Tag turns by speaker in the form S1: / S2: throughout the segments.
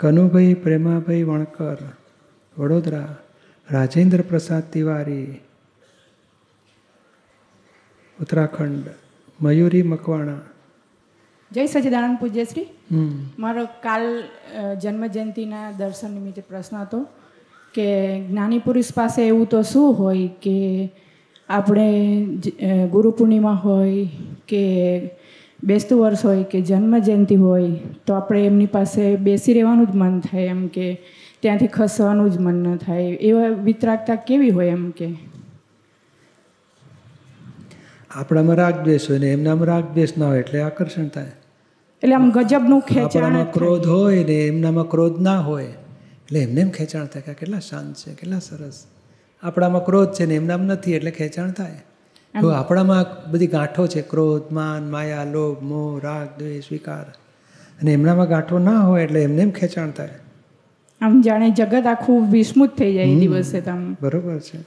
S1: કનુભાઈ પ્રેમાભાઈ વણકર વડોદરા રાજેન્દ્ર પ્રસાદ તિવારી ઉત્તરાખંડ મયુરી મકવાણા.
S2: જય સચિદાનંદ પૂજ્યશ્રી.
S1: શ્રી
S2: મારો કાલ જન્મ જયંતિના દર્શન નિમિત્તે પ્રશ્ન હતો કે જ્ઞાની પુરુષ પાસે એવું તો શું હોય કે આપણે ગુરુ પૂર્ણિમા હોય કે બેસતું વર્ષ હોય કે જન્મ જયંતિ હોય તો આપણે એમની પાસે બેસી રહેવાનું જ મન થાય એમ કે ત્યાંથી ખસવાનું જ મન ન થાય. એવા વિતરાગતા કેવી હોય એમ કે?
S1: આપણામાં રાગ દ્વેષ હોય ને એમનામાં રાગ દ્વેષ ના હોય એટલે આકર્ષણ થાય.
S2: એટલે આમ ગજબનું ખેંચાણ
S1: ક્રોધ હોય ને એમનામાં ક્રોધ ના હોય એટલે એમને એમ ખેંચાણ થાય કે કેટલા શાંત છે કેટલા સરસ. આપણામાં ક્રોધ છે ને એમનામાં નથી એટલે ખેંચાણ થાય. જો આપણામાં બધી ગાંઠો છે ક્રોધ માન માયા લોભ મોહ રાગ દ્વેષ વિકાર. અને એમનામાં ગાંઠો ના હોય એટલે એમને એમ ખેંચાણ થાય.
S2: આમ જાણે જગત આખું વિસ્મૃત થઈ જાય એ દિવસે તમ
S1: બરોબર છે.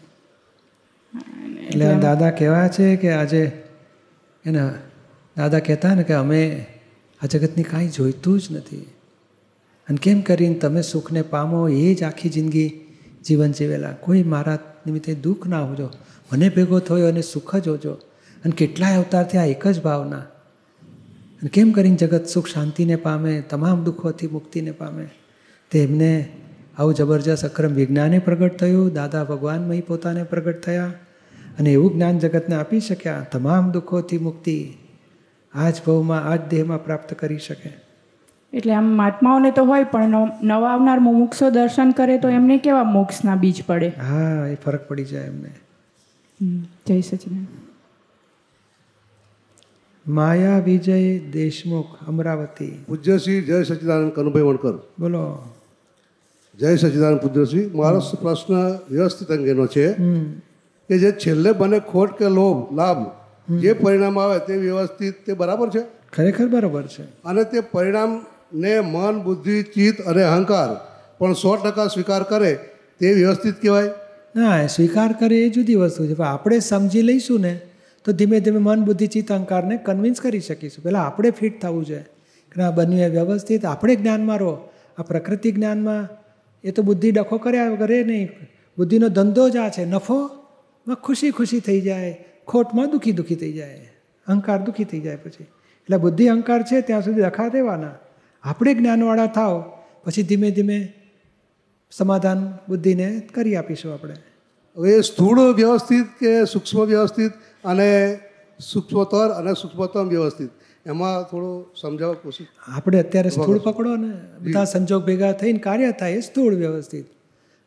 S1: એટલે દાદા કહેવા છે કે આજે એના દાદા કહેતા ને કે અમે આ જગતની કાંઈ જોઈતું જ નથી. અને કેમ કરીને તમે સુખને પામો એ જ આખી જિંદગી જીવન જીવેલા. કોઈ મારા નિમિત્તે દુઃખ ના હોજો. મને ભેગો થયો અને સુખ જ હોજો. અને કેટલાય અવતારથી આ એક જ ભાવના. અને કેમ કરીને જગત સુખ શાંતિને પામે, તમામ દુઃખોથી મુક્તિને પામે? તે એમને આવું જબરજસ્ત અક્રમ વિજ્ઞાને પ્રગટ થયું, દાદા ભગવાનમય પોતાને પ્રગટ થયા અને એવું જ્ઞાન જગતને આપી શક્યા, તમામ દુઃખોથી મુક્તિ આ જ ભવમાં આ જ દેહમાં પ્રાપ્ત કરી શકે.
S2: એટલે આમ મહાત્માઓને તો હોય પણ નવા આવનાર મુમુક્ષો દર્શન કરે તો એમને કેવા મોક્ષના બીજ પડે?
S1: હા એ ફરક પડી જાય એમને.
S2: જય સચિન
S1: માયા વિજય દેશમુખ અમરાવતી.
S3: પૂજ્યશ્રી જય સચિદાનંદ કનુભાઈ વણકર.
S1: બોલો.
S3: જય સચિદાનંદ પૂજ્યશ્રી. મારો પ્રશ્ન વ્યવસ્થિત અંગેનો છે કે જે છેલ્લે બને ખોટ કે લોભ લાભ જે પરિણામ આવે તે વ્યવસ્થિત તે બરાબર છે?
S1: ખરેખર બરાબર છે.
S3: અને તે પરિણામને મન, બુદ્ધિ, ચિત્ત અને અહંકાર પણ સો ટકા સ્વીકાર કરે તે વ્યવસ્થિત કહેવાય?
S1: ના સ્વીકાર કરે એ જુદી વસ્તુ છે. પણ આપણે સમજી લઈશું ને, તો ધીમે ધીમે મન, બુદ્ધિ, ચિત્ત, અહંકારને કન્વિન્સ કરી શકીશું. પહેલાં આપણે ફિટ થવું જોઈએ. કે ના બન્યું વ્યવસ્થિત. આપણે જ્ઞાનમાં રહો. આ પ્રકૃતિ જ્ઞાનમાં એ તો બુદ્ધિ ડખો કર્યા કરે નહીં. બુદ્ધિનો ધંધો જ આ છે. નફોમાં ખુશી ખુશી થઈ જાય. ખોટમાં દુઃખી દુઃખી થઈ જાય. અહંકાર દુઃખી થઈ જાય પછી. એટલે બુદ્ધિ, અહંકાર છે, ત્યાં સુધી દખા દેવાના આપણે જ્ઞાનવાળા થાવ પછી ધીમે ધીમે સમાધાન બુદ્ધિને કરી આપીશું આપણે.
S3: હવે સ્થૂળ વ્યવસ્થિત કે સૂક્ષ્મ વ્યવસ્થિત અને સૂક્ષ્મતર અને સૂક્ષ્મતમ વ્યવસ્થિત? એમાં થોડું સમજાવવા કોશિશ.
S1: આપણે અત્યારે સ્થૂળ પકડો ને બધા સંજોગ ભેગા થઈને કાર્ય થાય એ સ્થૂળ વ્યવસ્થિત.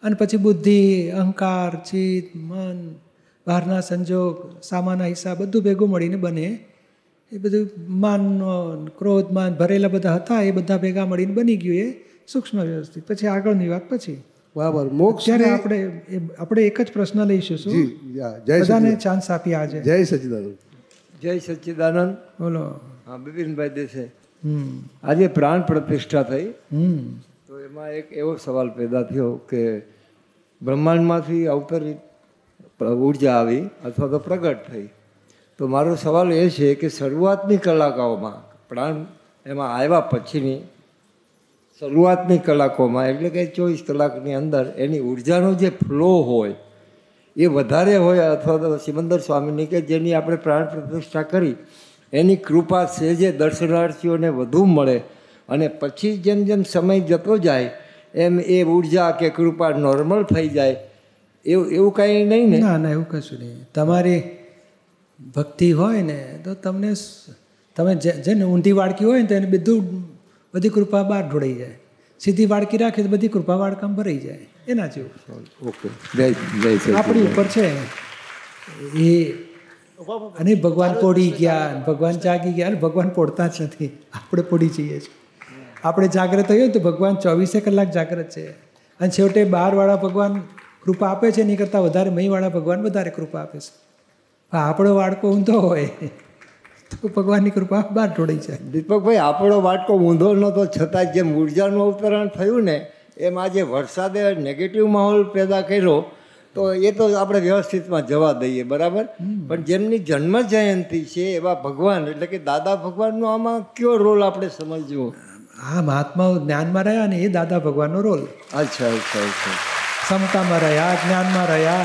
S1: અને પછી બુદ્ધિ અહંકાર ચિત્ત મન બહારના સંજોગ સામાના હિસાબ બધું ભેગું મળીને બને એ બધું માનનો ક્રોધ માન ભરેલા બધા હતા એ બધા ભેગા મળીને બની ગયું એ સૂક્ષ્મ વ્યવસ્થિત. પછી આગળની વાત પછી.
S3: બરાબર. મોક્ષ
S1: જ્યારે આપણે આપણે એક જ પ્રશ્ન લઈશું શું? બધાને ચાન્સ આપી આજે.
S3: જય સચિદાનંદ.
S4: જય સચ્ચિદાનંદ
S1: બોલો.
S4: હા બિપિનભાઈ દેસે
S1: હમ.
S4: આજે પ્રાણ પ્રતિષ્ઠા થઈ.
S1: હમ.
S4: તો એમાં એક એવો સવાલ પેદા થયો કે બ્રહ્માંડમાંથી અવતરિત ઊર્જા આવી અથવા તો પ્રગટ થઈ. તો મારો સવાલ એ છે કે શરૂઆતની કલાકોમાં પ્રાણ એમાં આવ્યા પછીની શરૂઆતની કલાકોમાં, એટલે કે ચોવીસ કલાકની અંદર એની ઉર્જાનો જે ફ્લો હોય, એ વધારે હોય અથવા તો સિમંદર સ્વામીની કે જેની આપણે પ્રાણ પ્રતિષ્ઠા કરી, એની કૃપા છે જે દર્શનાર્થીઓને વધુ મળે અને પછી જેમ જેમ સમય જતો જાય, એમ એ ઊર્જા કે કૃપા નોર્મલ થઈ જાય, એવું એવું કાંઈ નહીં ને?
S1: ના ના, એવું કશું નહીં. તમારી ભક્તિ હોય ને તો તમને તમે જે જેને ઊંધી વાડકી હોય ને તો એને બધું બધી કૃપા બહાર ઢોળાઈ જાય. સીધી વાડકી રાખે તો બધી કૃપા વાડકામ ભરાઈ જાય. એના જેવું.
S4: ઓકે
S1: આપણી ઉપર છે. એ અને ભગવાન પોડી ગયા ભગવાન જાગી ગયા અને ભગવાન પોડતા જ નથી. આપણે પોડી જઈએ છીએ. આપણે જાગ્રત હોઈએ તો ભગવાન ચોવીસે કલાક જાગ્રત છે. અને છેવટે બહારવાળા ભગવાન કૃપા આપે છે એની કરતાં વધારે મહીવાળા ભગવાન વધારે કૃપા આપે છે. પણ આપણો વાડકો ઊંધો હોય તો ભગવાનની કૃપા બહાર ઢોળી જાય.
S4: દીપકભાઈ આપણો વાટકો ઊંધો નહોતો છતાં જેમ ઉર્જાનું અવતરણ થયું ને એમ આજે વરસાદે નેગેટિવ માહોલ પેદા કર્યો તો એ તો આપણે વ્યવસ્થિતમાં જવા દઈએ બરાબર? પણ જેમની જન્મ જયંતિ છે એવા ભગવાન એટલે કે દાદા ભગવાનનો આમાં કયો રોલ આપણે સમજવો
S1: આ મહાત્માઓ જ્ઞાનમાં રહ્યા ને એ દાદા ભગવાનનો રોલ.
S4: અચ્છા અચ્છા અચ્છા.
S1: ક્ષમતામાં રહ્યા જ્ઞાનમાં રહ્યા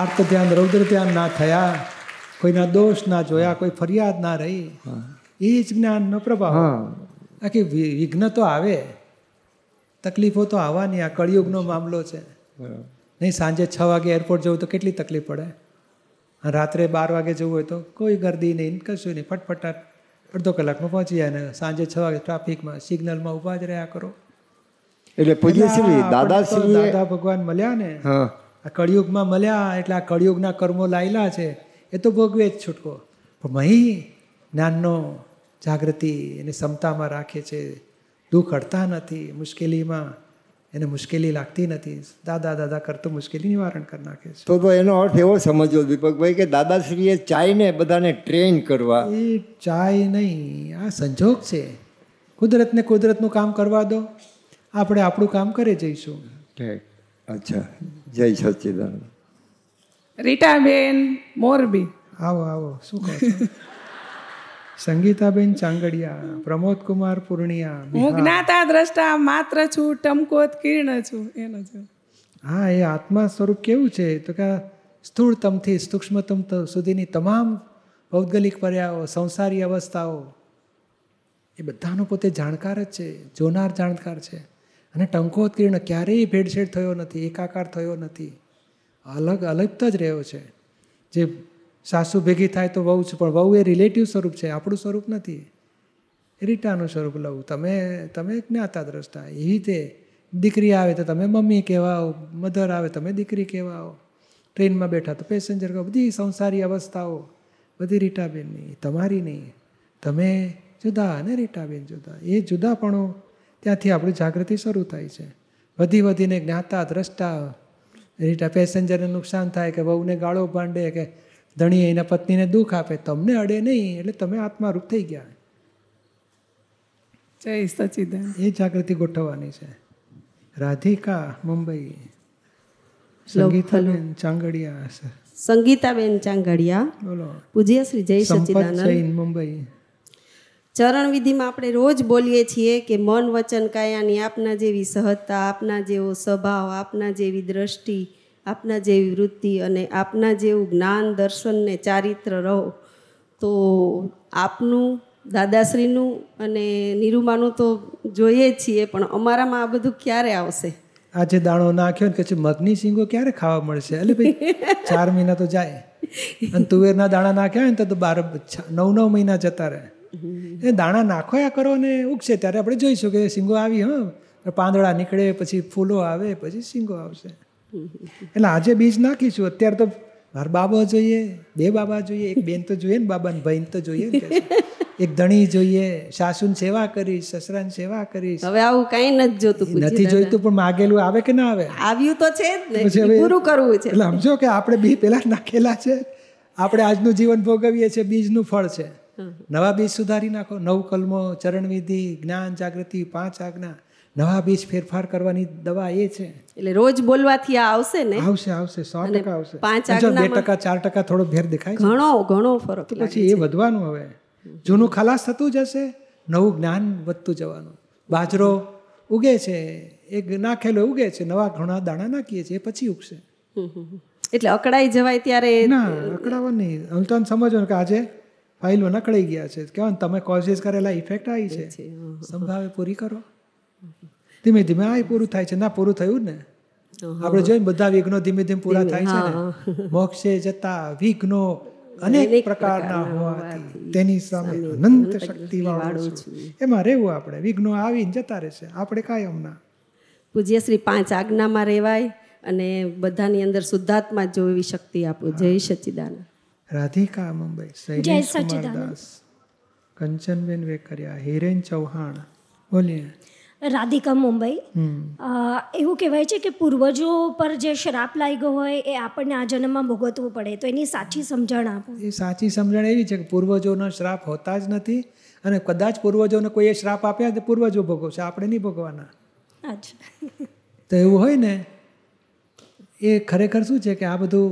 S1: આર્ત ધ્યાન રૌદ્ર ધ્યાન ના થયા કોઈના દોષ ના જોયા કોઈ ફરિયાદ ના રહી એ જ જ્ઞાનનો પ્રભાવ. આખી વિઘ્ન તો આવે તકલીફો તો આવવાની આ કળિયુગનો મામલો છે. નહીં સાંજે છ વાગે એરપોર્ટ જવું તો કેટલી તકલીફ પડે? રાત્રે બાર વાગે જવું હોય તો કોઈ ગર્દી નહીં કશું નહીં ફટફટાટ અડધો કલાકમાં પહોંચી જાય ને સાંજે છ વાગે ટ્રાફિકમાં સિગ્નલમાં ઊભા જ રહ્યા કરો.
S4: એટલે
S1: દાદા ભગવાન મળ્યા ને
S4: હા.
S1: આ કળિયુગમાં મળ્યા એટલે આ કળિયુગના કર્મો લાયેલા છે એ તો ભોગવે જ છૂટકો. પણ મહી જ્ઞાનનો જાગૃતિ એને ક્ષમતામાં રાખે છે. દુઃખ અડતા નથી મુશ્કેલીમાં એને મુશ્કેલી લાગતી નથી. દાદા દાદા કરતો મુશ્કેલી નિવારણ કરી નાખે છે.
S4: તો તો એનો અર્થ એવો સમજવો દીપકભાઈ કે દાદાશ્રીએ ચાઈને બધાને ટ્રેન કરવા.
S1: એ ચાય નહીં આ સંજોગ છે. કુદરતને કુદરતનું કામ કરવા દો. આપણે આપણું કામ કરે જઈશું.
S4: અચ્છા. જય સચિદાન
S5: રીટાબેન મોરબી.
S1: આવો આવો. શું કહો છો? સંગીતાબેન ચાંગડિયા પ્રમોદકુમાર પૂર્ણિયા
S5: હું જ્ઞાતા દ્રષ્ટા માત્ર છું ટમકોત કિર્ણ છું. એનો છું.
S1: હા એ આત્મા સ્વરૂપ કેવું છે? તો કે સ્થૂળતમથી સૂક્ષ્મતમ સુધીની તમામ ભૌગોલિક પર્યાઓ સંસારી અવસ્થાઓ એ બધાનો પોતે જાણકાર જ છે જોનાર જાણકાર છે. અને ટંકોત્કીર્ણ ક્યારેય ભેળસેળ થયો નથી, એકાકાર થયો નથી. અલગ અલગ જ રહ્યો છે. જે સાસુ ભેગી થાય તો વહુ છે, પણ વહુ એ રિલેટિવ સ્વરૂપ છે, આપણું સ્વરૂપ નથી. રીટાનું સ્વરૂપ લઉં. તમે તમે જ્ઞાતા દ્રષ્ટા એવી રીતે દીકરી આવે તો તમે મમ્મી કહેવાઓ, મધર આવે તમે દીકરી કહેવાઓ. ટ્રેનમાં બેઠા તો પેસેન્જર કહો બધી સંસારી અવસ્થાઓ. બધી રીટાબેનની. તમારી નહીં. તમે જુદા અને રીટાબેન જુદા. એ જુદાપણું ત્યાંથી આપણી જાગૃતિ શરૂ થાય છે. વધી વધીને જ્ઞાતા દ્રષ્ટા રીટા પેસેન્જરને નુકસાન થાય કે વહુને ગાળો ભાંડે કે ધણી એના પત્નીને દુઃખ આપે તમને અડે નહીં એટલે તમે આત્મારૂપ થઈ ગયા.
S5: જય સચિદાન
S1: એ જાગૃતિ ગોઠવવાની છે. રાધિકા મુંબઈ. સંગીતાબેન ચાંગડિયા.
S6: સંગીતાબેન ચાંગડિયા.
S1: બોલો.
S6: પૂજ્ય શ્રી જય
S1: સચિદાનંદ. મુંબઈ.
S6: ચરણ વિધિમાં આપણે રોજ બોલીએ છીએ કે મન વચન કાયાની આપના જેવી સહજતા, આપના જેવો સ્વભાવ, આપના જેવી દ્રષ્ટિ, આપના જેવી વૃત્તિ અને આપના જેવું જ્ઞાન, દર્શન ને ચારિત્ર રહો. તો આપનું, દાદાશ્રીનું અને નિરૂમાનું તો જોઈએ જ છીએ, પણ અમારામાં આ બધું ક્યારે આવશે?
S1: આજે દાણો નાખ્યો ને કે મગની સિંગો ક્યારે ખાવા મળશે? એટલે ભાઈ, ચાર મહિના તો જાય. અને તુવેરના દાણા નાખ્યા હોય ને તો બાર નવ નવ મહિના જતા રહે. એ દાણા નાખોયા કરો ને ઉગશે ત્યારે આપણે જોઈશું કે સિંગો આવી હા. પાંદડા નીકળે પછી ફૂલો આવે પછી સિંગો આવશે. એટલે આજે બીજ નાખીશું. અત્યારે તો મારા બાબા જોઈએ બે બાબા જોઈએ. એક બેન તો જોઈએ ને બાબાને ભાઈને તો જોઈએ ને એક ધણી જોઈએ સાસુની સેવા કરીશ સસરાની સેવા કરીશ.
S6: હવે આવું કઈ નથી જોતું
S1: નથી જોઈતું પણ માગેલું આવે કે ના આવે?
S6: આવ્યું તો છે જ ને પૂરું કરવું છે.
S1: એટલે સમજો કે આપણે બી પેલા નાખેલા છે. આપણે આજનું જીવન ભોગવીએ છીએ બીજનું ફળ છે. નવા બીજ સુધારી નાખો. નવ કલમો ચરણવિધિ જ્ઞાન જાગૃતિ પાંચ આજ્ઞા. નવા બીજ ફેરફાર કરવાની દવા એ છે.
S6: એટલે રોજ બોલવાથી આ આવશે ને?
S1: આવશે આવશે સો ટકા આવશે.
S6: પાંચ
S1: બે ટકા ચાર ટકા થોડો ભેર દેખાય
S6: ઘણો ઘણો ફરક
S1: પછી એ વધવાનું હવે. જૂનું ખલાસ થતું જશે નવું જ્ઞાન વધતું જવાનું. બાજરો ઉગે છે એક નાખેલો ઉગે છે નવા ઘણા દાણા નાખીએ છીએ પછી ઉગશે.
S6: એટલે અકળાઈ જવાય ત્યારે
S1: ના અકળાવવા નહીં સમજો કે આજે ફાઇલો નકળી ગયા છે. કહેવાય ને તમે કોઝિસ કરેલા ઇફેક્ટ આવી છે. સંભાવે પૂરી કરો. ધીમે ધીમે આ પૂરું થાય છે. ના પૂરું થયું ને. આપણે જોઈને બધા વિઘ્નો ધીમે ધીમે પૂરા થાય છે ને. મોક્ષે જતા વિઘ્નો અનેક પ્રકારના હોવાથી તેની સામે અનંત શક્તિ વાળો એમાં રહેવું આપણે. વિઘ્નો આવીને જતા રહેશે. આપણે કાયમના.
S6: પૂજ્ય શ્રી પાંચ આજ્ઞામાં રહેવાય અને બધાની અંદર શુદ્ધાત્મા જોવી શક્તિ આપો. જય સચ્ચિદાનંદ
S1: રાધિકા મુંબઈ શૈલેષ કુમાર દાસ કંચનબેન વેકરિયા હિરેન ચૌહાણ બોલીએ.
S7: રાધિકા મુંબઈ. એવું કહેવાય છે કે પૂર્વજો પર જે શ્રાપ લાગ્યો હોય એ આપણને આ જન્મમાં ભોગવવું પડે તો એની સાચી સમજણ આપો.
S1: એ સાચી સમજણ એવી છે કે પૂર્વજોનો શ્રાપ હોતા જ નથી અને કદાચ પૂર્વજોને કોઈએ શ્રાપ આપ્યા તો પૂર્વજો ભોગવશે આપણે નહીં ભોગવાના.
S7: અચ્છા.
S1: તો એવું હોય ને એ ખરેખર શું છે કે આ બધું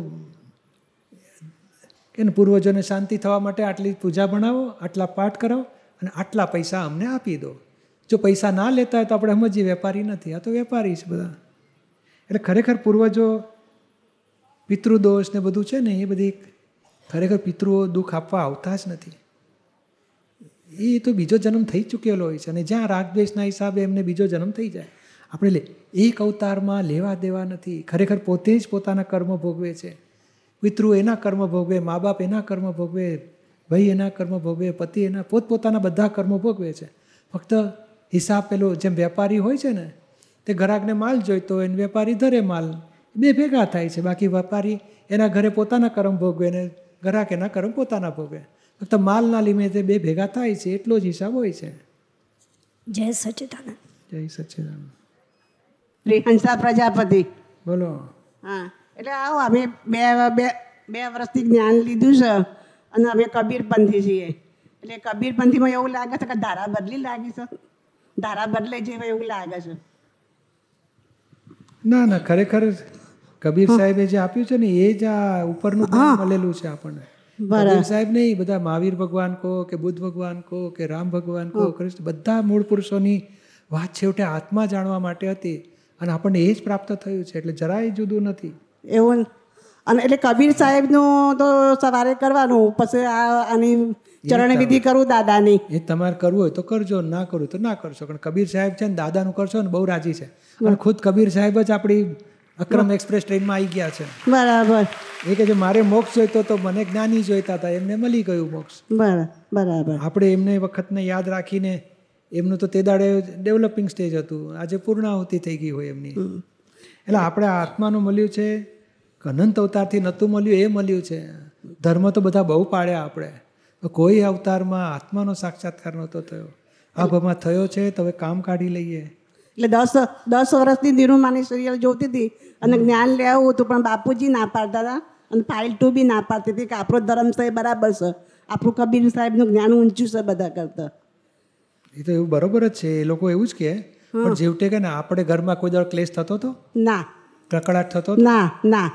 S1: કે પૂર્વજોને શાંતિ થવા માટે આટલી પૂજા બનાવો આટલા પાઠ કરાવો અને આટલા પૈસા અમને આપી દો. જો પૈસા ના લેતા હોય તો આપણે સમજીએ વેપારી નથી, આ તો વેપારી છે બધા. એટલે ખરેખર પૂર્વજો પિતૃદોષ ને બધું છે ને એ બધી ખરેખર પિતૃઓ દુઃખ આપવા આવતા જ નથી. એ તો બીજો જન્મ થઈ ચૂકેલો હોય છે અને જ્યાં રાગદ્વેષના હિસાબે એમને બીજો જન્મ થઈ જાય. આપણે લે, એક અવતારમાં લેવા દેવા નથી. ખરેખર પોતે જ પોતાના કર્મ ભોગવે છે. પિતૃ એના કર્મ ભોગવે મા બાપ એના કર્મ ભોગવે ભાઈ એના કર્મ ભોગવે પતિ એના પોતપોતાના બધા કર્મો ભોગવે છે. ફક્ત હિસાબ પેલો જેમ વેપારી હોય છે ને તે ગ્રાહકને માલ જોઈતો હોય ને વેપારી ધરે માલ બે ભેગા થાય છે. બાકી વેપારી એના ઘરે પોતાના કર્મ ભોગવે ને ગ્રાહક એના કર્મ પોતાના ભોગવે. ફક્ત માલના લિમિટે બે ભેગા થાય છે એટલો જ હિસાબ હોય છે.
S7: જય સચિદાનંદ.
S1: જય સચિદાનંદ.
S8: શ્રી હંસા પ્રજાપતિ
S1: બોલો.
S8: હા. એટલે આવો અમે બે બે બે વર્ષથી જ્ઞાન લીધું છે અને અમે કબીરપંથી છીએ. એટલે કબીરપંથીમાં એવું લાગે છે કે ધારા બદલી લાગી છે. ધારા બદલે જેવા એવું લાગે છે.
S1: ના ના ખરેખર કબીર સાહેબે જે આપ્યું છે ને એ જ આ ઉપરનું મળેલું છે આપણને. કબીર સાહેબ નહીં બધા મહાવીર ભગવાન કહો કે બુદ્ધ ભગવાન કહો કે રામ ભગવાન કહો કૃષ્ણ બધા મૂળ પુરુષોની વાત છેવટે આત્મા જાણવા માટે હતી અને આપણને એ જ પ્રાપ્ત થયું છે. એટલે જરાય જુદું નથી.
S8: એવું અને એટલે કબીર સાહેબનું તો સવારે કરવાનું પછી આ આની ચરણ વિધિ કરું દાદાની.
S1: એ તમારે કરવું હોય તો કરજો ના કરવું તો ના કરશો. પણ કબીર સાહેબ છે ને દાદાનું કરશો ને બહુ રાજી છે. અને ખુદ કબીર સાહેબ જ આપણી અક્રમ એક્સપ્રેસ ટ્રેનમાં આવી ગયા છે.
S8: બરાબર.
S1: એ કે જે મારે મોક્ષ જોઈતો તો મને જ્ઞાની જોઈતા હતા એમને મળી ગયું મોક્ષ.
S8: બરાબર બરાબર.
S1: આપણે એમને વખતને યાદ રાખીને એમનું તો તે દાડે ડેવલપિંગ સ્ટેજ હતું. આજે પૂર્ણાહુતિ થઈ ગઈ હોય એમની. એટલે આપણે આત્માનું મળ્યું છે કે અનંત અવતારથી નહોતું મળ્યું એ મળ્યું છે. ધર્મ તો બધા બહુ પાડ્યા આપણે. તો કોઈ અવતારમાં આત્માનો સાક્ષાત્કાર નહોતો થયો. અભમાં થયો છે તો હવે કામ કાઢી લઈએ.
S8: એટલે દસ દસ વર્ષથી નિરૂમાની સિરિયલ જોતી હતી અને જ્ઞાન લેવું હતું પણ બાપુજી ના પાડતા હતા અને ફાઇલ ટુ બી ના પાડતી હતી કે આપણો ધર્મ છે બરાબર છે. આપણું કબીર સાહેબનું જ્ઞાન ઊંચું છે બધા કરતાં.
S1: એ તો એવું બરોબર જ છે. એ લોકો એવું જ કહે પણ જેવટે કે ને આપણે ઘરમાં કોઈ દર ક્લેશ થતો હતો
S8: ના.
S1: કકડાટ થતો
S8: ના ના.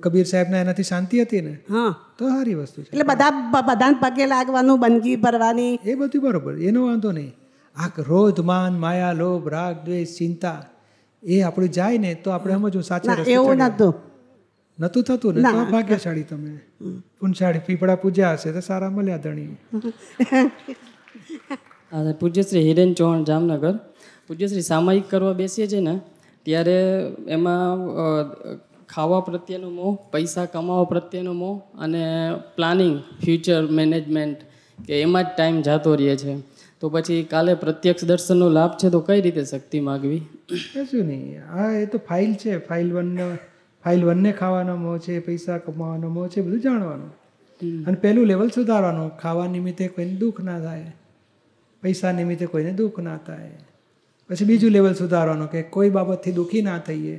S1: કબીર સાહેબને એનાથી શાંતિ હતી ને?
S8: હા.
S1: તો સારી વસ્તુ છે.
S8: એટલે બધા બધાને પગે લાગવાનું બંદગી ભરવાની.
S1: એ બધું બરોબર. એનો વાંધો નહીં. આ ક્રોધ માન માયા લોભ રાગ દ્વેષ ચિંતા એ આપણે જાય ને તો આપણે સમજવું સાચા
S8: એવું
S1: નતું
S8: નહોતું.
S1: થતું ને? તો ભાગ્યશાળી તમે. પુનશાળી પીપળા પૂજ્યા હશે તો સારા મળ્યા ધણી.
S9: આ પૂજ્યશ્રી હિરેન ચૌહાણ જામનગર. પૂજ્યશ્રી સામાયિક કરવા બેસીએ છીએ ને ત્યારે એમાં ખાવા પ્રત્યેનો મોહ પૈસા કમાવા પ્રત્યેનો મોહ અને પ્લાનિંગ ફ્યુચર મેનેજમેન્ટ કે એમાં જ ટાઈમ જતો રહે છે. તો પછી કાલે પ્રત્યક્ષ દર્શનનો લાભ છે તો કઈ રીતે શક્તિ માગવી?
S1: કશું નહીં. આ એ તો ફાઇલ છે. ફાઇલ વનનો ફાઇલ વનને ખાવાનો મોહ છે પૈસા કમાવાનો મોહ છે બધું જાણવાનું. અને પહેલું લેવલ સુધારવાનું. ખાવા નિમિત્તે કોઈને દુઃખ ના થાય. પૈસા નિમિત્તે કોઈને દુઃખ ના થાય. પછી બીજું લેવલ સુધારવાનું કે કોઈ બાબતથી દુઃખી ના થઈએ.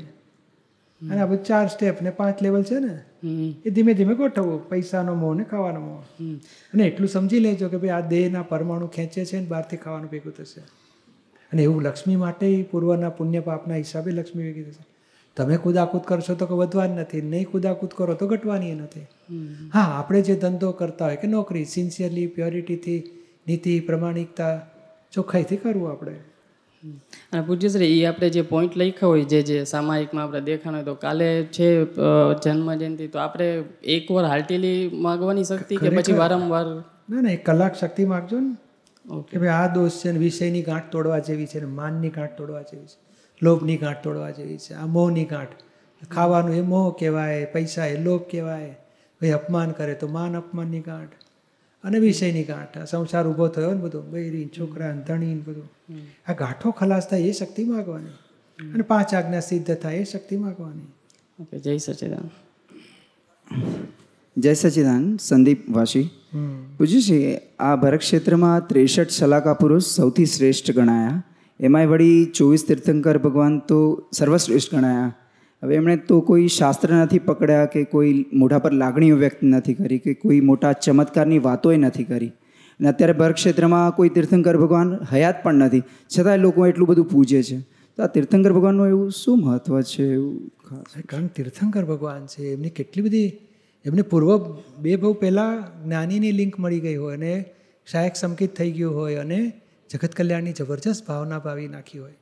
S1: અને આ બધું ચાર સ્ટેપ ને પાંચ લેવલ છે ને એ ધીમે ધીમે ગોઠવવું પૈસાનો મોહ ને ખાવાનો મોહ. અને એટલું સમજી લેજો કે ભાઈ આ દેહના પરમાણુ ખેંચે છે ને બહારથી ખાવાનું ભેગું થશે. અને એવું લક્ષ્મી માટે પૂર્વના પુણ્ય પાપના હિસાબે લક્ષ્મી ભેગી થશે. તમે કુદાકૂદ કરશો તો કે વધવાની નથી નહીં કુદાકૂદ કરો તો ઘટવાની નથી. હા આપણે જે ધંધો કરતા હોય કે નોકરી સિન્સિયરલી પ્યોરિટીથી નીતિ પ્રમાણિકતા ચોખ્ખાઈથી કરવું આપણે.
S9: અને પૂજ્યશ્રી એ આપણે જે પોઈન્ટ લખ્યા હોય જે જે સામાયિકમાં આપણે દેખાણ હોય તો કાલે છે અ, જન્મ જયંતિ તો આપણે એકવાર હાલટીલી માગવાની શક્તિ કે પછી વારંવાર?
S1: ના ના એક કલાક શક્તિ માગજો ને.
S9: ઓકે.
S1: કે ભાઈ આ દોષ છે ને વિષયની ગાંઠ તોડવા જેવી છે ને માનની ગાંઠ તોડવા જેવી છે લોભની ગાંઠ તોડવા જેવી છે આ મોહની ગાંઠ. ખાવાનું એ મોહ કહેવાય પૈસા એ લોભ કહેવાય ભાઈ અપમાન કરે તો માન અપમાનની ગાંઠ. અને વિષયની ગાંઠ સંસાર ઊભો થયો ને બધો બૈરી છોકરા ધણી ને બધું. આ ગાંઠો ખલાસ થાય એ શક્તિ માગવાની. અને પાંચ આજ્ઞા સિદ્ધ થાય એ શક્તિ માગવાની.
S9: ઓકે જય સચિદાન.
S10: જય સચિદાન સંદીપ વાસી. પૂછ્યું છે આ ભરત ક્ષેત્રમાં ત્રેસઠ સલાકા પુરુષ સૌથી શ્રેષ્ઠ ગણાયા. એમાંય વળી ચોવીસ તીર્થંકર ભગવાન તો સર્વશ્રેષ્ઠ ગણાયા. હવે એમણે તો કોઈ શાસ્ત્ર નથી પકડ્યા કે કોઈ મોઢા પર લાગણીઓ વ્યક્ત નથી કરી કે કોઈ મોટા ચમત્કારની વાતોય નથી કરી. અને અત્યારે ભરત ક્ષેત્રમાં કોઈ તીર્થંકર ભગવાન હયાત પણ નથી. છતાંય લોકો એટલું બધું પૂજે છે. તો આ તીર્થંકર ભગવાનનું એવું શું મહત્ત્વ છે એવું
S1: કારણ તીર્થંકર ભગવાન છે, એમની કેટલી બધી, એમને પૂર્વ બે બહુ પહેલાં જ્ઞાનીની લિંક મળી ગઈ હોય અને શાયક સંકિત થઈ ગયું હોય અને જગત કલ્યાણની જબરજસ્ત ભાવના ભાવી નાખી હોય.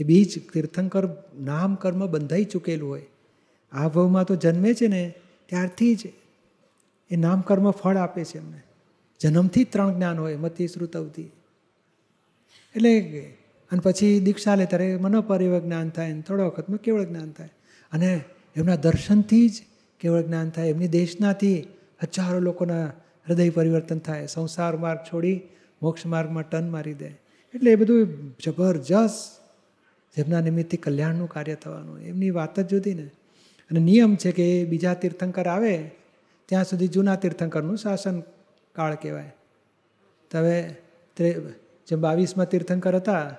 S1: એ બીજ તીર્થંકર નામ કર્મ બંધાઈ ચૂકેલું હોય. આ ભાવમાં તો જન્મે છે ને, ત્યારથી જ એ નામ કર્મ ફળ આપે છે એમને. જન્મથી જ ત્રણ જ્ઞાન હોય મતી શ્રુતવથી એટલે અને પછી દીક્ષા લે ત્યારે મનોપરિવ જ્ઞાન થાય ને થોડા વખતમાં કેવળ જ્ઞાન થાય. અને એમના દર્શનથી જ કેવળ જ્ઞાન થાય. એમની દેશનાથી હજારો લોકોના હૃદય પરિવર્તન થાય. સંસાર માર્ગ છોડી મોક્ષ માર્ગમાં ટન મારી દે. એટલે એ બધું જબરજસ્ત જેમના નિમિત્તે કલ્યાણનું કાર્ય થવાનું, એમની વાત જ જુદી ને. અને નિયમ છે કે બીજા તીર્થંકર આવે, ત્યાં સુધી જૂના તીર્થંકરનું શાસન કાળ કહેવાય. તો હવે જે બાવીસમાં તીર્થંકર હતા,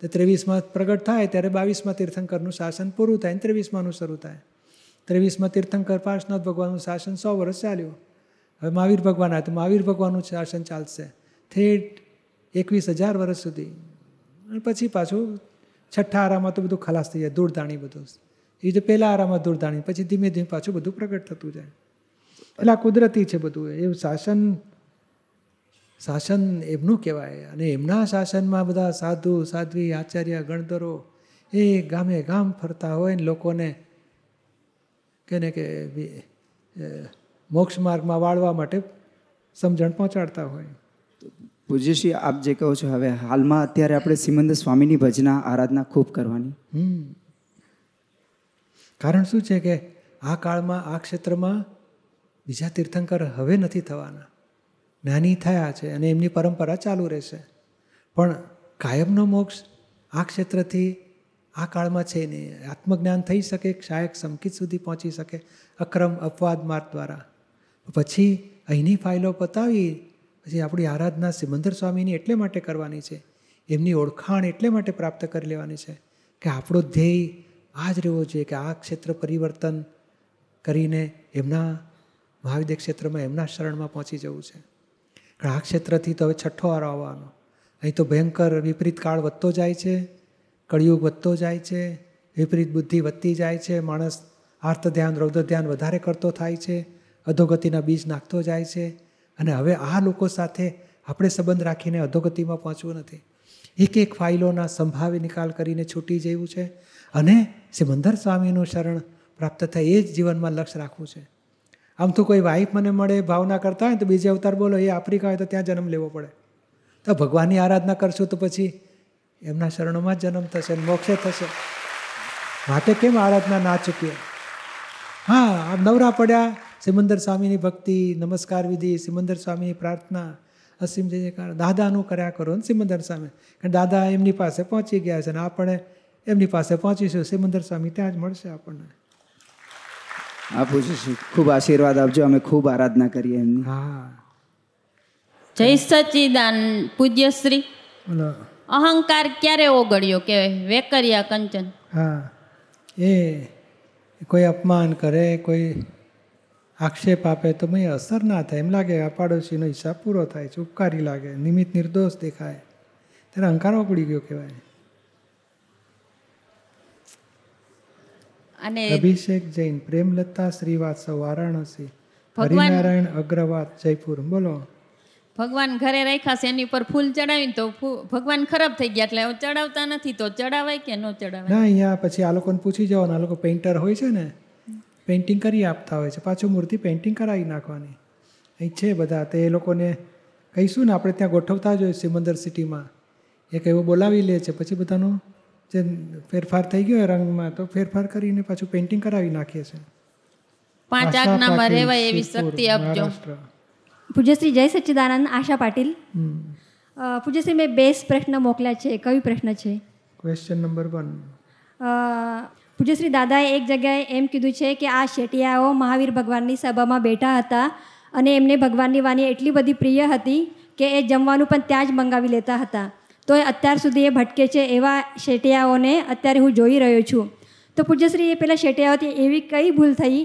S1: તે ત્રેવીસમાં પ્રગટ થાય ત્યારે બાવીસમાં તીર્થંકરનું શાસન પૂરું થાય ને ત્રેવીસમાંનું શરૂ થાય. ત્રેવીસમાં તીર્થંકર પાર્શનાથ ભગવાનનું શાસન સો વર્ષ ચાલ્યું. હવે મહાવીર ભગવાન આવે તો મહાવીર ભગવાનનું શાસન ચાલશે. થેઠ એકવીસ હજાર વર્ષ સુધી. અને પછી પાછું છઠ્ઠા આરામાં તો બધું ખલાસ થઈ જાય, દૂરદાણી બધું. એ તો પહેલા આરામાં દૂરદાણી, પછી ધીમે ધીમે પાછું બધું પ્રગટ થતું જાય. એટલે આ કુદરતી છે બધું. એવું શાસન શાસન એમનું કહેવાય. અને એમના શાસનમાં બધા સાધુ, સાધ્વી, આચાર્ય, ગણધરો એ ગામે ગામ ફરતા હોય ને લોકોને કે ને કે મોક્ષ માર્ગમાં વાળવા માટે સમજણ પહોંચાડતા હોય.
S10: પૂજ્યશ્રી, આપ જે કહો છો, હવે હાલમાં અત્યારે આપણે સિમંદર સ્વામીની ભજના, આરાધના ખૂબ કરવાની.
S1: કારણ શું છે કે આ કાળમાં, આ ક્ષેત્રમાં બીજા તીર્થંકર હવે નથી થવાના. જ્ઞાની થયા છે અને એમની પરંપરા ચાલુ રહેશે. પણ કાયમનો મોક્ષ આ ક્ષેત્રથી આ કાળમાં છે નહીં. આત્મજ્ઞાન થઈ શકે શાયક સમકિત સુધી પહોંચી શકે અક્રમ અપવાદ માર્ગ દ્વારા. પછી અહીંની ફાઇલો પતાવી પછી આપણી આરાધના સિમંદર સ્વામીની એટલે માટે કરવાની છે. એમની ઓળખાણ એટલે માટે પ્રાપ્ત કરી લેવાની છે કે આપણો ધ્યેય આ જ રહેવો જોઈએ કે આ ક્ષેત્ર પરિવર્તન કરીને એમના મહાવિદ્ય ક્ષેત્રમાં, એમના શરણમાં પહોંચી જવું છે. કારણ આ ક્ષેત્રથી તો હવે છઠ્ઠો વારો આવવાનો. અહીં તો ભયંકર વિપરીત કાળ વધતો જાય છે, કળિયુગ વધતો જાય છે, વિપરીત બુદ્ધિ વધતી જાય છે, માણસ આર્થ ધ્યાન રૌદ્ર ધ્યાન વધારે કરતો થાય છે, અધોગતિના બીજ નાખતો જાય છે. અને હવે આ લોકો સાથે આપણે સંબંધ રાખીને અધોગતિમાં પહોંચવું નથી. એક એક ફાઇલોના સંભાવે નિકાલ કરીને છૂટી જવું છે અને સિમંદર સ્વામીનું શરણ પ્રાપ્ત થાય એ જ જીવનમાં લક્ષ્ય રાખવું છે. આમ તો કોઈ વાઈફ મને મળે, ભાવના કરતા હોય તો બીજે અવતાર બોલો, એ આફ્રિકા હોય તો ત્યાં જન્મ લેવો પડે. તો ભગવાનની આરાધના કરશું તો પછી એમના શરણોમાં જ જન્મ થશે મોક્ષે થશે. માટે કેમ આરાધના ના ચૂકીએ હા નવરા પડ્યા સિમંદર સ્વામીની ભક્તિ નમસ્કાર વિધિ સિમંદર સ્વામીની પ્રાર્થના અસીમ જય જયકાર. દાદાનું કર્યા કરો ને સિમંદર સ્વામી. કારણ દાદા એમની પાસે પહોંચી ગયા છે અને આપણે એમની પાસે પહોંચીશું. સિમંદર સ્વામી ત્યાં જ મળશે આપણને.
S10: આ પૂછીશું ખૂબ આશીર્વાદ આપજો. અમે ખૂબ આરાધના કરીએ એમની.
S1: હા.
S11: જય સચિદાન પૂજ્યશ્રી. અહંકાર ક્યારે ઓગળ્યો કે વેકરિયા કંચન?
S1: હા. એ કોઈ અપમાન કરે કોઈ આક્ષેપ આપે તો મેં અસર ના થાય. એમ લાગે આ પાડોશીનો હિસાબ પૂરો થાય છે ઉપકારી લાગે નિમિત્ત નિર્દોષ દેખાય. ત્યારે અહંકાર પડી ગયો કહેવાય.
S11: અને
S1: અભિષેક જૈન પ્રેમલતા શ્રીવાત્સવ વારાણસી હરિનારાયણ અગ્રવાત જયપુર. બોલો.
S11: ભગવાન ઘરે રાખ્યા છે એની ઉપર ફૂલ ચડાવીને તો ભગવાન ખરાબ થઈ ગયા એટલે ચડાવતા નથી તો ચડાવાય કે ન ચડાવાય?
S1: ના અહીંયા પછી આ લોકોને પૂછી જવાનું આ લોકો પેઇન્ટર હોય છે ને પેઇન્ટિંગ કરી આપતા હોય છે. પાછું મૂર્તિ પેઇન્ટિંગ કરાવી નાખવાની. અહીં છે બધા. તે એ લોકોને કહીશું ને આપણે ત્યાં ગોઠવતા જ હોય સિમંદર સિટીમાં. એક એવો બોલાવી લે છે. પછી બધાનો જે ફેરફાર થઈ ગયો રંગમાં તો ફેરફાર કરીને પાછું પેઇન્ટિંગ કરાવી નાખીએ છીએ
S11: પાંચ
S1: આશા
S11: આજ્ઞામાં રહેવાય એવી શક્તિ આપજો.
S7: પૂજ્યશ્રી જય સચ્ચિદાનંદ આશા પાટીલ. પૂજ્યશ્રી મેં બેસ્ટ પ્રશ્ન મોકલ્યા છે. કયો પ્રશ્ન છે?
S1: ક્વેશ્ચન નંબર વન
S7: પૂજ્યશ્રી દાદાએ એક જગ્યાએ એમ કીધું છે કે આ શેટિયાઓ મહાવીર ભગવાનની સભામાં બેઠા હતા અને એમને ભગવાનની વાણી એટલી બધી પ્રિય હતી કે એ જમવાનું પણ ત્યાં જ મંગાવી લેતા હતા. તો એ અત્યાર સુધી એ ભટકે છે એવા શેટિયાઓને અત્યારે હું જોઈ રહ્યો છું. તો પૂજ્યશ્રી, એ પેલા શેટિયાઓથી એવી કઈ ભૂલ થઈ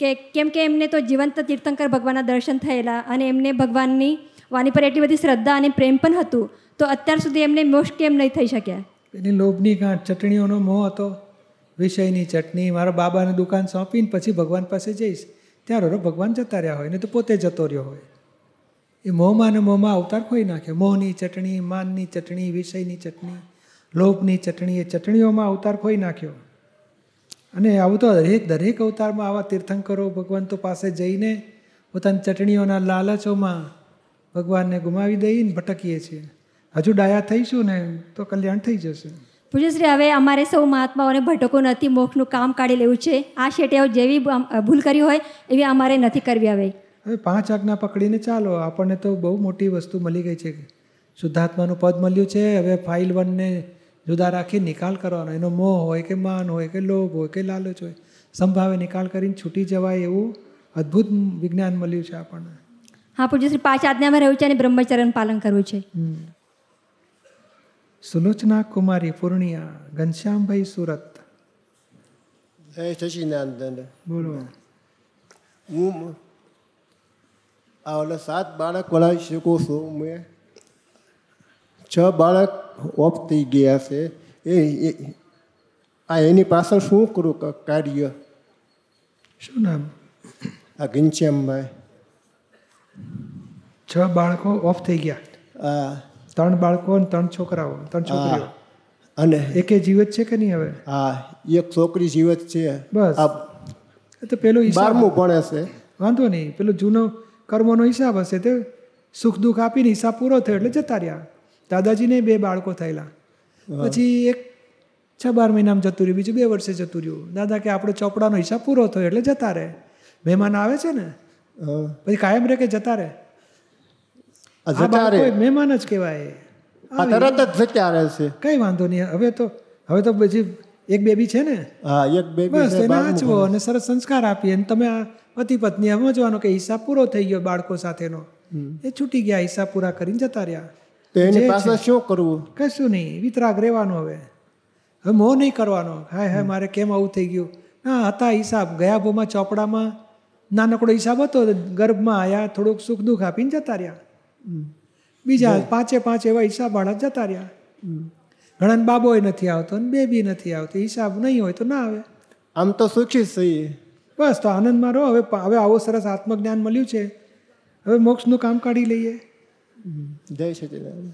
S7: કે કેમ કે એમને તો જીવંત તીર્થંકર ભગવાનના દર્શન થયેલા અને એમને ભગવાનની વાણી પર એટલી બધી શ્રદ્ધા અને પ્રેમ પણ હતું, તો અત્યાર સુધી એમને મોક્ષ કેમ નહીં થઈ શક્યા?
S1: એની લોભની ગાંઠ, ચટણીઓનો મોહ હતો. વિષયની ચટણી મારા બાબાને દુકાન સોંપીને પછી ભગવાન પાસે જઈશ. ત્યારે ભગવાન જતા રહ્યા હોય ને તો પોતે જતો રહ્યો હોય. એ મોંમાં ને મોંમાં અવતાર ખોઈ નાખ્યો. મોહની ચટણી, માનની ચટણી, વિષયની ચટણી, લોભની ચટણી, એ ચટણીઓમાં અવતાર ખોઈ નાખ્યો. અને આવું તો દરેક દરેક અવતારમાં આવા તીર્થંકરો ભગવંતો પાસે જઈને પોતાની ચટણીઓના લાલચોમાં ભગવાનને ગુમાવી દઈને ભટકીએ છીએ. હજુ ડાયા થઈશું ને, તો કલ્યાણ થઈ જશે.
S7: પૂજ્યશ્રી હવે અમારે સૌ મહાત્માઓને ભટકો નથી મોખનું કામ કાઢી લેવું છે. આ શેટીયાઓ જેવી ભૂલ કરી હોય એવી અમારે નથી કરવી હવે.
S1: હવે પાંચ આજ્ઞા પકડીને ચાલો. આપણને તો બહુ મોટી વસ્તુ મળી ગઈ છે. શુદ્ધાત્માનું પદ મળ્યું છે. હવે ફાઇલ વનને જુદા રાખી નિકાલ કરવાનો. એનો મોહ હોય કે માન હોય કે લોભ હોય કે લાલચ હોય સંભાવે નિકાલ કરીને છૂટી જવાય એવું અદ્ભુત વિજ્ઞાન મળ્યું છે આપણને.
S7: હા પૂજ્યશ્રી પાંચ આજ્ઞામાં રહેવું છે અને બ્રહ્મચર્યનું પાલન કરવું છે.
S1: સુલોચના કુમારી પૂર્ણિયા ઘનશ્યામભાઈ સુરત.
S12: જય સચિદાનંદ
S1: બોલો.
S12: હું આ ઓલા સાત બાળક વળાવી શકું છું. મેં છ બાળક ઓફ થઈ ગયા છે. એ આ એની પાછળ શું કરું કાર્ય?
S1: શું નામ?
S12: આ ઘનશ્યામભાઈ.
S1: છ બાળકો ઓફ થઈ ગયા.
S12: આ
S1: ત્રણ બાળકો અને ત્રણ છોકરાઓ ત્રણ છોકરીઓ.
S12: અને
S1: એકે જીવત છે કે નહીં હવે?
S12: હા એક છોકરી જીવત છે.
S1: બસ. તો પેલો
S12: બારમું ભણે છે.
S1: વાંધો નહીં. પેલો જૂનો કર્મોનો હિસાબ હશે તે સુખ દુઃખ આપીને હિસાબ પૂરો થયો એટલે જતા રહ્યા. દાદાજીને બે બાળકો થયેલા. પછી એક છ બાર મહિનામાં જતું રહ્યું બીજું બે વર્ષે જતું રહ્યું. દાદા કે આપણે ચોપડાનો હિસાબ પૂરો થયો એટલે જતા રહે. મહેમાન આવે છે ને? પછી કાયમ રહે કે જતા રહે
S12: આ
S1: આ
S12: જતા રહે.
S1: બાળકો મહેમાન જ કહેવાય.
S12: આ તરત જ જતા રહે છે.
S1: કઈ વાંધો નહીં. હવે તો હવે તો પછી એક બેબી છે ને?
S12: હા એક બેબી
S1: બસ એને આચવો અને સરસ સંસ્કાર આપીએ અને તમે આ પતિ પત્ની સમજવાનો કે હિસાબ પૂરો થઈ ગયો બાળકો સાથેનો. એ છૂટી ગયા હિસાબ પૂરા કરીને જતા રહ્યા.
S12: તો એની
S1: પાસે
S12: શું કરવું?
S1: કશું નહીં વિતરાગ રહેવાનો હવે. હવે મોહ નહીં કરવાનો. હાય હાય મારે કેમ આવું થઈ ગયું? હા હતા હિસાબ ગયા ભોમાં ચોપડામાં નાનકડો હિસાબ હતો ગર્ભમાં આયા થોડુંક સુખ દુઃખ આપીને જતા રહ્યા. બીજા પાંચે પાંચ એવા હિસાબ વાળા જતા રહ્યા. ઘણા બાબોય નથી આવતો અને બેબી નથી આવતી. હિસાબ નહીં હોય તો ના આવે.
S12: આમ તો સુખી છીએ.
S1: બસ તો આનંદમાં રહો. હવે હવે આવો સરસ આત્મજ્ઞાન મળ્યું છે. હવે મોક્ષનું કામ કાઢી લઈએ.
S12: જય સચિદાનંદ